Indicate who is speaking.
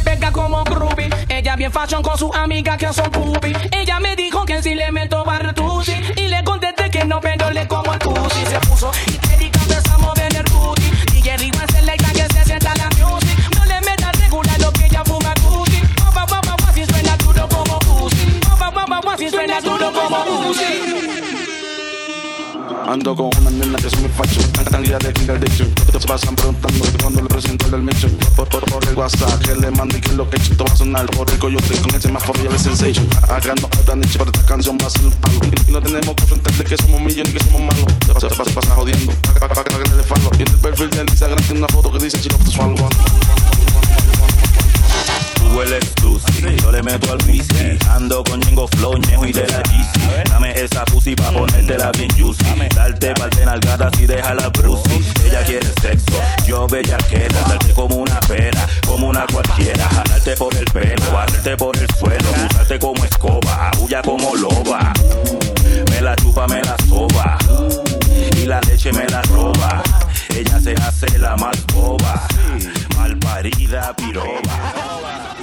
Speaker 1: pega como groovy. Ella bien fashion con sus amigas que son pupi. Ella
Speaker 2: Ando con una nena que son mi facho, tan guía de King Addiction. Te pasan preguntando cuando le presento el mission. Por, por, por el WhatsApp que le mando y que lo que esto va a sonar. Por el coyote con ese más y el sensation. Acá no otra niche, pero esta canción va a ser un palo. Y no tenemos que enfrentarle que somos millones y que somos malos. Se pasa, se pasa, pasa jodiendo, para pa, pa, que le falo. Y el perfil del Instagram tiene una foto que dice chico, tu swallow.
Speaker 3: Tú hueles yo le meto al whisky Ando con Jingo Flow, Ñejo y de la GC Dame esa pussy pa' ponértela bien juicy te parten algadas y deja la brucis. Ella quiere sexo, yo bella queda. Darte como una pera, como una cualquiera. Jalarte por el pelo, barrerte por el suelo. Usarte como escoba, huya como loba. Me la chupa, me la soba. Y la leche me la roba. Ella se hace la más boba. Malparida piroba.